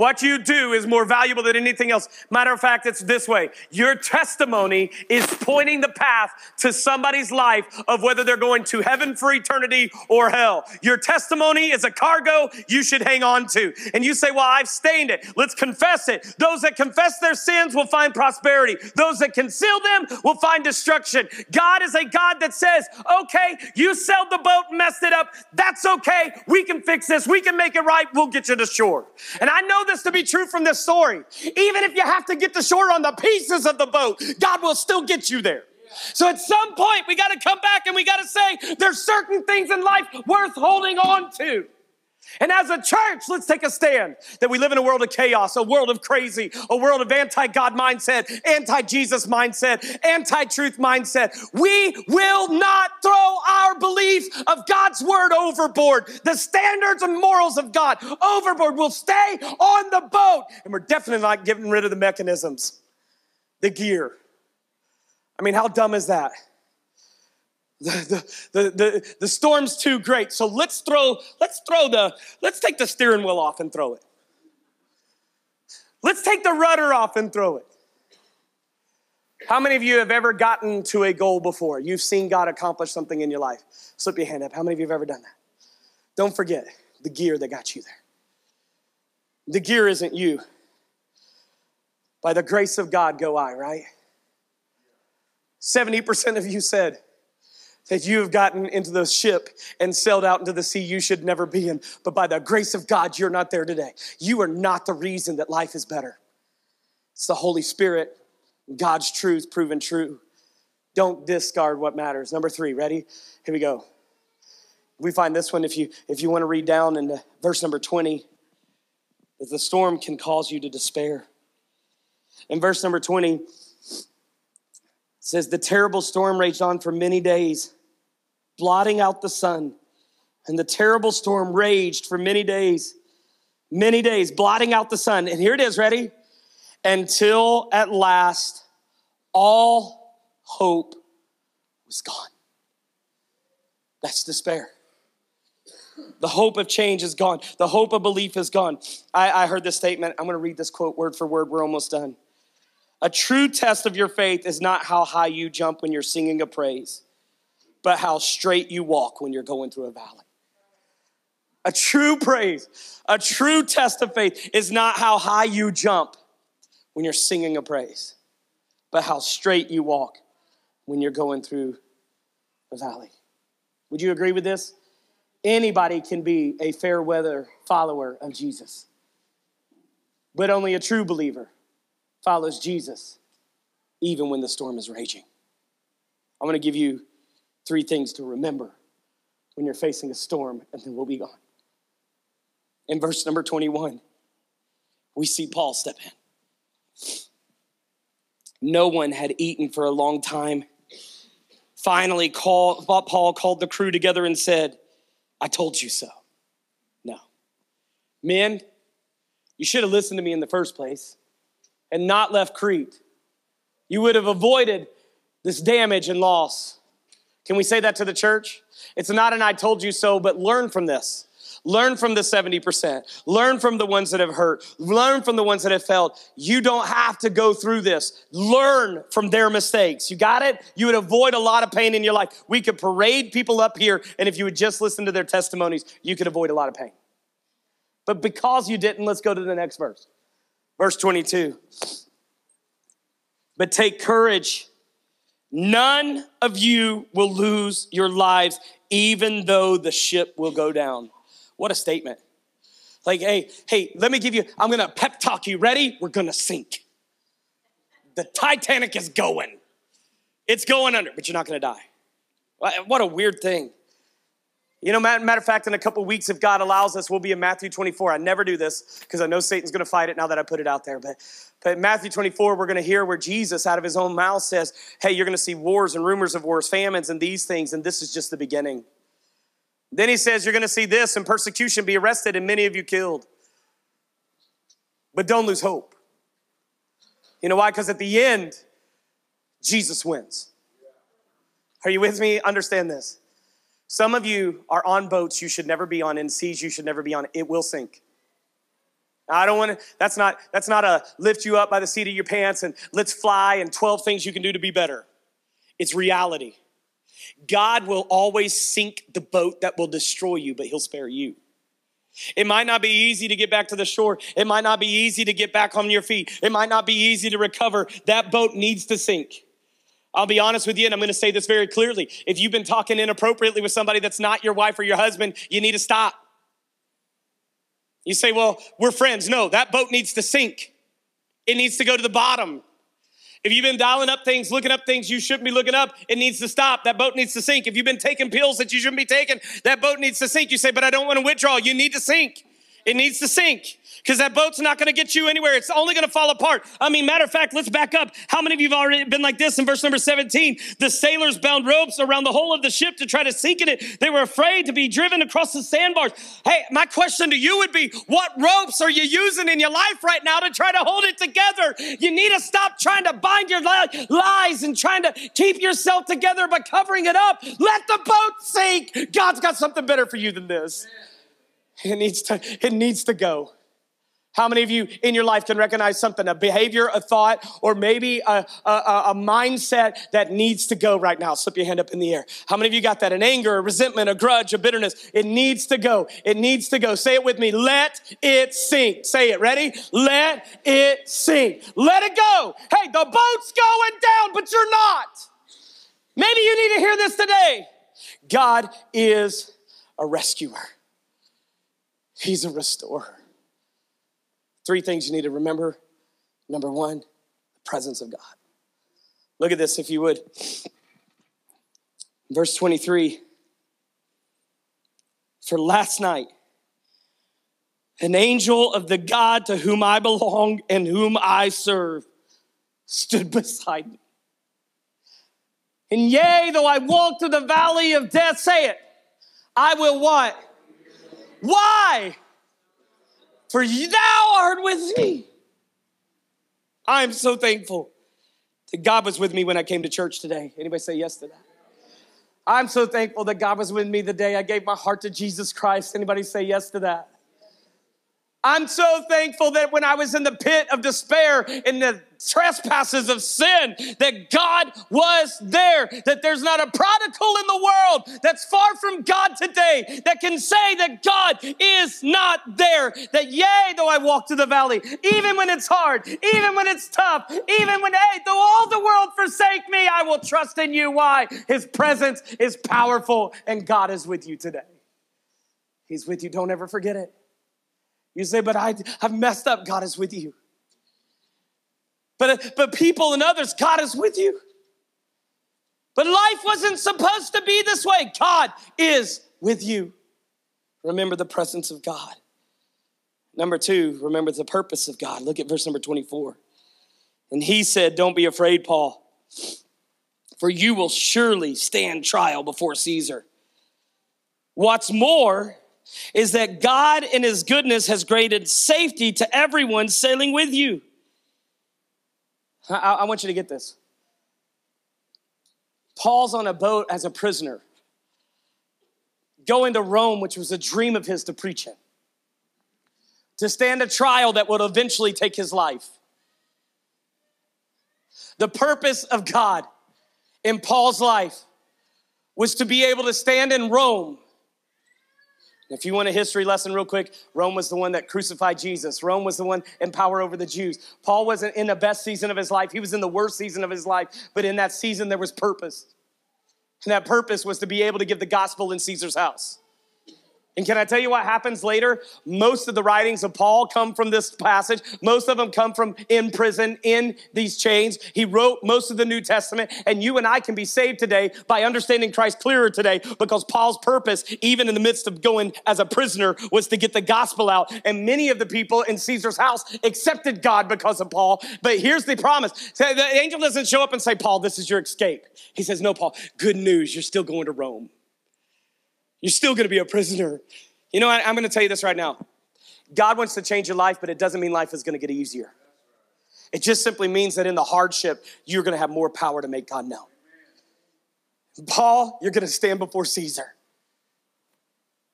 What you do is more valuable than anything else. Matter of fact, it's this way. Your testimony is pointing the path to somebody's life of whether they're going to heaven for eternity or hell. Your testimony is a cargo you should hang on to. And you say, well, I've stained it. Let's confess it. Those that confess their sins will find prosperity. Those that conceal them will find destruction. God is a God that says, okay, you sailed the boat, messed it up. That's okay. We can fix this. We can make it right. We'll get you to shore. And I know this to be true from this story. Even if you have to get to shore on the pieces of the boat, God will still get you there. So at some point, we got to come back and we got to say there's certain things in life worth holding on to. And as a church, let's take a stand that we live in a world of chaos, a world of crazy, a world of anti God mindset, anti Jesus mindset, anti truth mindset. We will not throw our belief of God's word overboard, the standards and morals of God overboard. We'll stay on the boat, and we're definitely not getting rid of the mechanisms, the gear. I mean, how dumb is that? The, the, the, the, storm's too great. So let's throw, let's throw the, let's take the steering wheel off and throw it. Let's take the rudder off and throw it. How many of you have ever gotten to a goal before? You've seen God accomplish something in your life. Slip your hand up. How many of you have ever done that? Don't forget the gear that got you there. The gear isn't you. By the grace of God go I, right? 70% of you said, that you have gotten into the ship and sailed out into the sea you should never be in. But by the grace of God, you're not there today. You are not the reason that life is better. It's the Holy Spirit, God's truth proven true. Don't discard what matters. Number three, ready? Here we go. We find this one if you if you want to read down in verse number 20, that the storm can cause you to despair. In verse number 20, says, The terrible storm raged on for many days, blotting out the sun. And the terrible storm raged for many days, many days, blotting out the sun. And here it is, ready? Until at last all hope was gone. That's despair. The hope of change is gone. The hope of belief is gone. I, I heard this statement. I'm going to read this quote word for word. We're almost done. A true test of your faith is not how high you jump when you're singing a praise, but how straight you walk when you're going through a valley. A true praise, a true test of faith is not how high you jump when you're singing a praise, but how straight you walk when you're going through a valley. Would you agree with this? Anybody can be a fair weather follower of Jesus, but only a true believer follows Jesus even when the storm is raging. I'm going to give you three things to remember when you're facing a storm, and then we'll be gone. In verse number 21, we see Paul step in. No one had eaten for a long time. Finally, call, Paul called the crew together and said, I told you so. No. Men, you should have listened to me in the first place and not left Crete, you would have avoided this damage and loss. Can we say that to the church? It's not an I told you so, but learn from this. Learn from the 70%. Learn from the ones that have hurt. Learn from the ones that have failed. You don't have to go through this. Learn from their mistakes. You got it? You would avoid a lot of pain in your life. We could parade people up here, and if you would just listen to their testimonies, you could avoid a lot of pain. But because you didn't, let's go to the next verse. Verse 22. But take courage. None of you will lose your lives, even though the ship will go down. What a statement. Like, hey, hey, let me give you, I'm gonna pep talk you. Ready? We're gonna sink. The Titanic is going. It's going under, but you're not gonna die. What a weird thing. You know, matter of fact, in a couple weeks, if God allows us, we'll be in Matthew 24. I never do this because I know Satan's going to fight it now that I put it out there. But, but Matthew 24, we're going to hear where Jesus, out of his own mouth, says, Hey, you're going to see wars and rumors of wars, famines, and these things, and this is just the beginning. Then he says, You're going to see this and persecution, be arrested, and many of you killed. But don't lose hope. You know why? Because at the end, Jesus wins. Are you with me? Understand this. Some of you are on boats you should never be on, and seas you should never be on. It will sink. I don't want to, that's not, that's not a lift you up by the seat of your pants and let's fly and 12 things you can do to be better. It's reality. God will always sink the boat that will destroy you, but he'll spare you. It might not be easy to get back to the shore. It might not be easy to get back on your feet. It might not be easy to recover. That boat needs to sink. I'll be honest with you, and I'm to say this very clearly. If you've been talking inappropriately with somebody that's not your wife or your husband, you need to stop. You say, well, we're friends. No, that boat needs to sink. It needs to go to the bottom. If you've been dialing up things, looking up things you shouldn't be looking up, it needs to stop. That boat needs to sink. If you've been taking pills that you shouldn't be taking, that boat needs to sink. You say, but I don't want to withdraw. You need to sink. It needs to sink because that boat's not going to get you anywhere. It's only going to fall apart. I mean, matter of fact, let's back up. How many of you have already been like this in verse number 17? The sailors bound ropes around the whole of the ship to try to sink in it. They were afraid to be driven across the sandbars. Hey, my question to you would be what ropes are you using in your life right now to try to hold it together? You need to stop trying to bind your lies and trying to keep yourself together by covering it up. Let the boat sink. God's got something better for you than this. It needs to, it needs to go. How many of you in your life can recognize something, a behavior, a thought, or maybe a, a, a, mindset that needs to go right now? Slip your hand up in the air. How many of you got that? An anger, a resentment, a grudge, a bitterness. It needs to go. It needs to go. Say it with me. Let it sink. Say it. Ready? Let it sink. Let it go. Hey, the boat's going down, but you're not. Maybe you need to hear this today. God is a rescuer. He's a restorer. Three things you need to remember. Number one, the presence of God. Look at this, if you would. Verse 23 For last night, an angel of the God to whom I belong and whom I serve stood beside me. And yea, though I walk through the valley of death, say it, I will what? Why? For thou art with me. I am so thankful that God was with me when I came to church today. Anybody say yes to that? I'm so thankful that God was with me the day I gave my heart to Jesus Christ. Anybody say yes to that? I'm so thankful that when I was in the pit of despair, in the trespasses of sin, that God was there, that there's not a prodigal in the world that's far from God today that can say that God is not there. That yea, though I walk through the valley, even when it's hard, even when it's tough, even when, hey, though all the world forsake me, I will trust in you. Why? His presence is powerful and God is with you today. He's with you. Don't ever forget it. You say, but I, I've messed up. God is with you. But, but people and others, God is with you. But life wasn't supposed to be this way. God is with you. Remember the presence of God. Number two, remember the purpose of God. Look at verse number 24. And he said, Don't be afraid, Paul, for you will surely stand trial before Caesar. What's more, is that God in his goodness has granted safety to everyone sailing with you. I, I, want you to get this. Paul's on a boat as a prisoner, going to Rome, which was a dream of his to preach in, to stand a trial that would eventually take his life. The purpose of God in Paul's life was to be able to stand in Rome if you want a history lesson, real quick, Rome was the one that crucified Jesus. Rome was the one in power over the Jews. Paul wasn't in the best season of his life, he was in the worst season of his life. But in that season, there was purpose. And that purpose was to be able to give the gospel in Caesar's house. And can I tell you what happens later? Most of the writings of Paul come from this passage. Most of them come from in prison, in these chains. He wrote most of the New Testament, and you and I can be saved today by understanding Christ clearer today because Paul's purpose, even in the midst of going as a prisoner, was to get the gospel out. And many of the people in Caesar's house accepted God because of Paul. But here's the promise the angel doesn't show up and say, Paul, this is your escape. He says, No, Paul, good news, you're still going to Rome. You're still gonna be a prisoner. You know, I, I'm gonna tell you this right now. God wants to change your life, but it doesn't mean life is gonna get easier. It just simply means that in the hardship, you're gonna have more power to make God known. Paul, you're gonna stand before Caesar.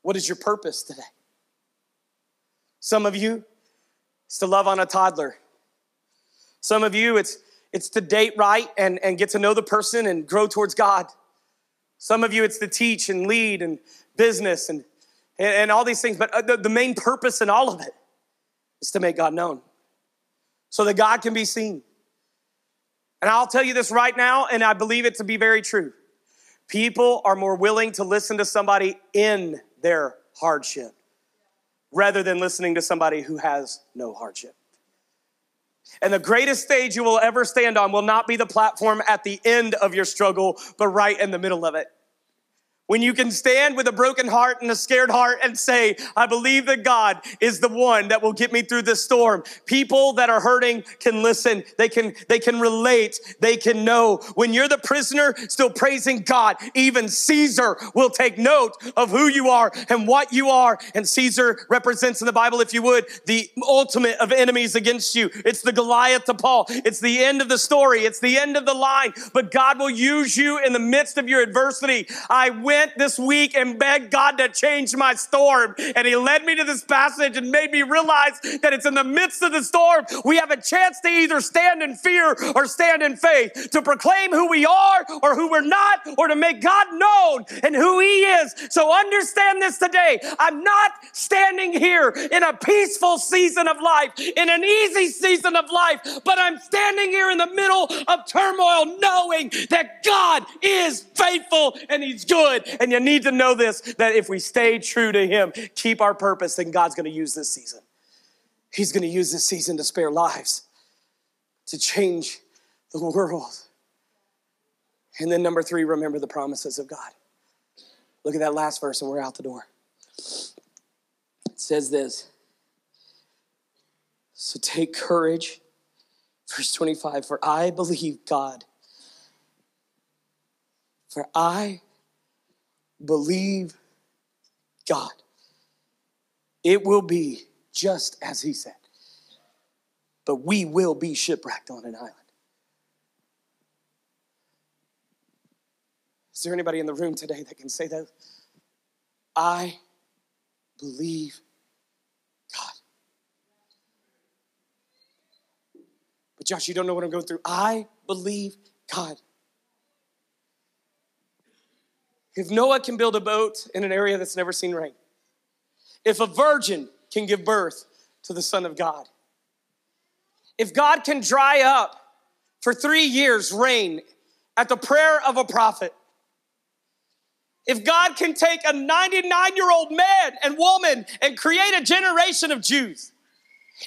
What is your purpose today? Some of you, it's to love on a toddler. Some of you, it's it's to date right and, and get to know the person and grow towards God. Some of you, it's to teach and lead and business and, and, and all these things. But uh, the, the main purpose in all of it is to make God known so that God can be seen. And I'll tell you this right now, and I believe it to be very true. People are more willing to listen to somebody in their hardship rather than listening to somebody who has no hardship. And the greatest stage you will ever stand on will not be the platform at the end of your struggle, but right in the middle of it. When you can stand with a broken heart and a scared heart and say, I believe that God is the one that will get me through this storm. People that are hurting can listen. They can, they can relate. They can know. When you're the prisoner still praising God, even Caesar will take note of who you are and what you are. And Caesar represents in the Bible, if you would, the ultimate of enemies against you. It's the Goliath to Paul. It's the end of the story. It's the end of the line. But God will use you in the midst of your adversity. I win went this week and begged God to change my storm. And He led me to this passage and made me realize that it's in the midst of the storm we have a chance to either stand in fear or stand in faith, to proclaim who we are or who we're not, or to make God known and who He is. So understand this today. I'm not standing here in a peaceful season of life, in an easy season of life, but I'm standing here in the middle of turmoil knowing that God is faithful and He's good and you need to know this that if we stay true to Him, keep our purpose, then God's going to use this season. He's going to use this season to spare lives, to change the world. And then, number three, remember the promises of God. Look at that last verse, and we're out the door. It says this So take courage. Verse 25, for I believe God. For I believe God. It will be just as He said. But we will be shipwrecked on an island. Is there anybody in the room today that can say that? I believe God. But Josh, you don't know what I'm going through. I believe God. If Noah can build a boat in an area that's never seen rain, if a virgin can give birth to the Son of God, if God can dry up for three years rain at the prayer of a prophet, if God can take a 99 year old man and woman and create a generation of Jews,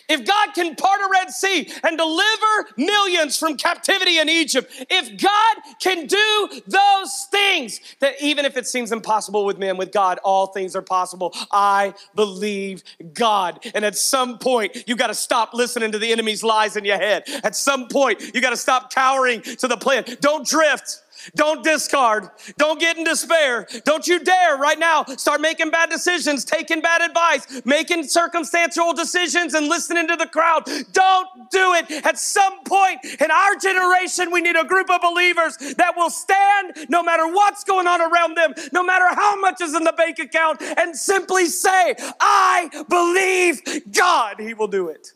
if God can part a Red Sea and deliver millions from captivity in Egypt, if God can do those things, that even if it seems impossible with men, with God, all things are possible. I believe God. And at some point, you got to stop listening to the enemy's lies in your head. At some point, you got to stop cowering to the plan. Don't drift. Don't discard. Don't get in despair. Don't you dare right now start making bad decisions, taking bad advice, making circumstantial decisions and listening to the crowd. Don't do it. At some point in our generation, we need a group of believers that will stand no matter what's going on around them, no matter how much is in the bank account, and simply say, I believe God. He will do it.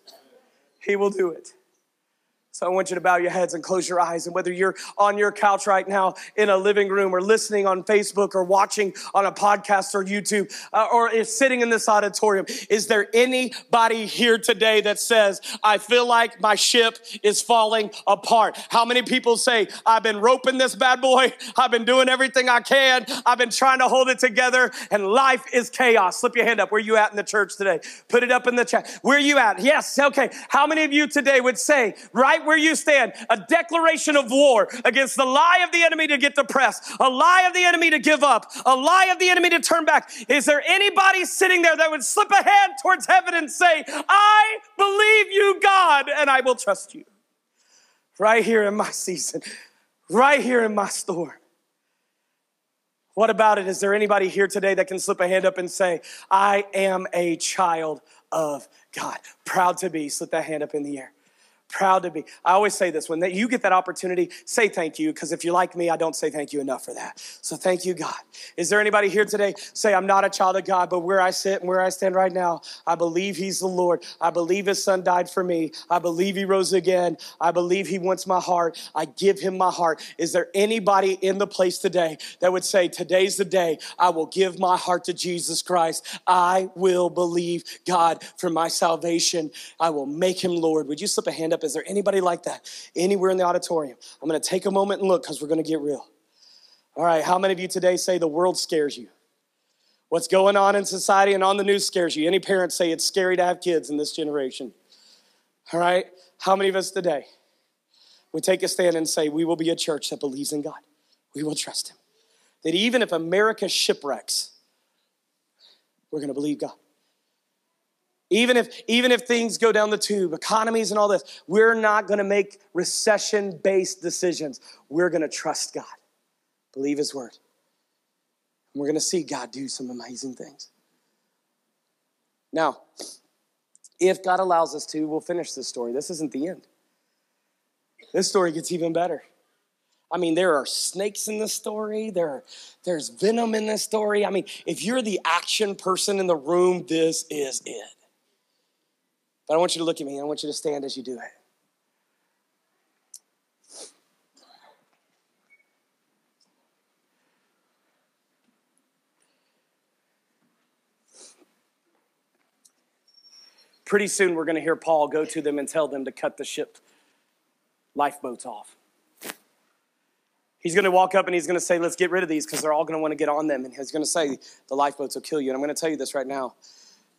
He will do it. So I want you to bow your heads and close your eyes. And whether you're on your couch right now in a living room or listening on Facebook or watching on a podcast or YouTube uh, or is sitting in this auditorium, is there anybody here today that says, I feel like my ship is falling apart? How many people say, I've been roping this bad boy. I've been doing everything I can. I've been trying to hold it together and life is chaos. Slip your hand up. Where you at in the church today? Put it up in the chat. Where you at? Yes. Okay. How many of you today would say, right where you stand, a declaration of war against the lie of the enemy to get depressed, a lie of the enemy to give up, a lie of the enemy to turn back. Is there anybody sitting there that would slip a hand towards heaven and say, I believe you, God, and I will trust you? Right here in my season, right here in my storm. What about it? Is there anybody here today that can slip a hand up and say, I am a child of God? Proud to be. Slip that hand up in the air proud to be. I always say this when you get that opportunity, say thank you, because if you're like me, I don't say thank you enough for that. So thank you, God. Is there anybody here today say, I'm not a child of God, but where I sit and where I stand right now, I believe He's the Lord. I believe His Son died for me. I believe He rose again. I believe He wants my heart. I give Him my heart. Is there anybody in the place today that would say, Today's the day I will give my heart to Jesus Christ? I will believe God for my salvation. I will make Him Lord. Would you slip a hand up? Is there anybody like that anywhere in the auditorium? I'm going to take a moment and look because we're going to get real. All right, how many of you today say the world scares you? What's going on in society and on the news scares you? Any parents say it's scary to have kids in this generation? All right? How many of us today would take a stand and say, We will be a church that believes in God? We will trust Him. That even if America shipwrecks, we're going to believe God. Even if, even if things go down the tube, economies and all this, we're not going to make recession based decisions. We're going to trust God, believe His word. And we're going to see God do some amazing things. Now, if God allows us to, we'll finish this story. This isn't the end. This story gets even better. I mean, there are snakes in this story. There are, there's venom in this story. I mean, if you're the action person in the room, this is it. But I want you to look at me. I want you to stand as you do it. Pretty soon, we're going to hear Paul go to them and tell them to cut the ship lifeboats off. He's going to walk up and he's going to say, Let's get rid of these because they're all going to want to get on them. And he's going to say, The lifeboats will kill you. And I'm going to tell you this right now.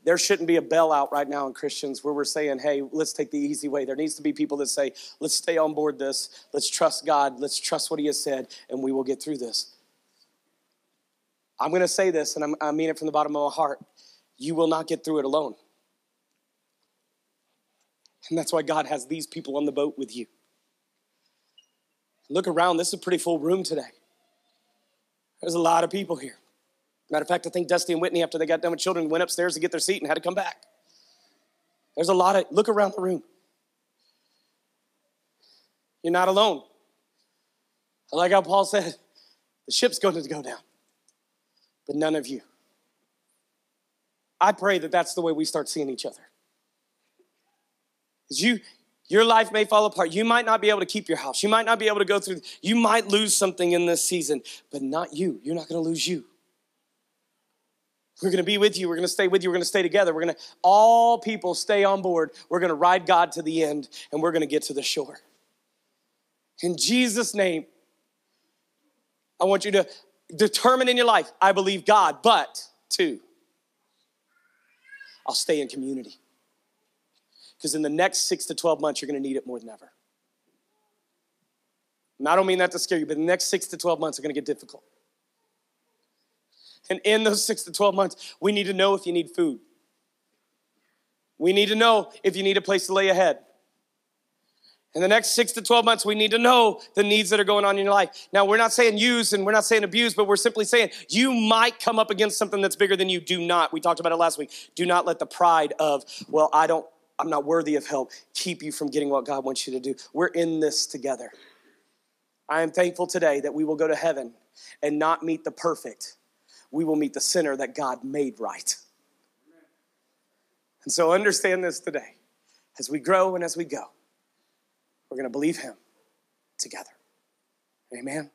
There shouldn't be a bell out right now in Christians where we're saying, Hey, let's take the easy way. There needs to be people that say, Let's stay on board this. Let's trust God. Let's trust what He has said, and we will get through this. I'm going to say this, and I'm, I mean it from the bottom of my heart. You will not get through it alone. And that's why God has these people on the boat with you. Look around, this is a pretty full room today. There's a lot of people here. Matter of fact, I think Dusty and Whitney, after they got done with children, went upstairs to get their seat and had to come back. There's a lot of, look around the room. You're not alone. I like how Paul said, the ship's going to go down, but none of you. I pray that that's the way we start seeing each other. As you, your life may fall apart. You might not be able to keep your house. You might not be able to go through. You might lose something in this season, but not you. You're not going to lose you. We're going to be with you. We're going to stay with you. We're going to stay together. We're going to, all people stay on board. We're going to ride God to the end and we're going to get to the shore. In Jesus' name, I want you to determine in your life, I believe God, but two, I'll stay in community. Because in the next six to 12 months, you're going to need it more than ever. And I don't mean that to scare you, but the next six to 12 months are going to get difficult. And in those six to 12 months, we need to know if you need food. We need to know if you need a place to lay your head. In the next six to 12 months, we need to know the needs that are going on in your life. Now, we're not saying use and we're not saying abuse, but we're simply saying you might come up against something that's bigger than you. Do not, we talked about it last week, do not let the pride of, well, I don't, I'm not worthy of help, keep you from getting what God wants you to do. We're in this together. I am thankful today that we will go to heaven and not meet the perfect, we will meet the sinner that God made right. And so understand this today. As we grow and as we go, we're going to believe Him together. Amen.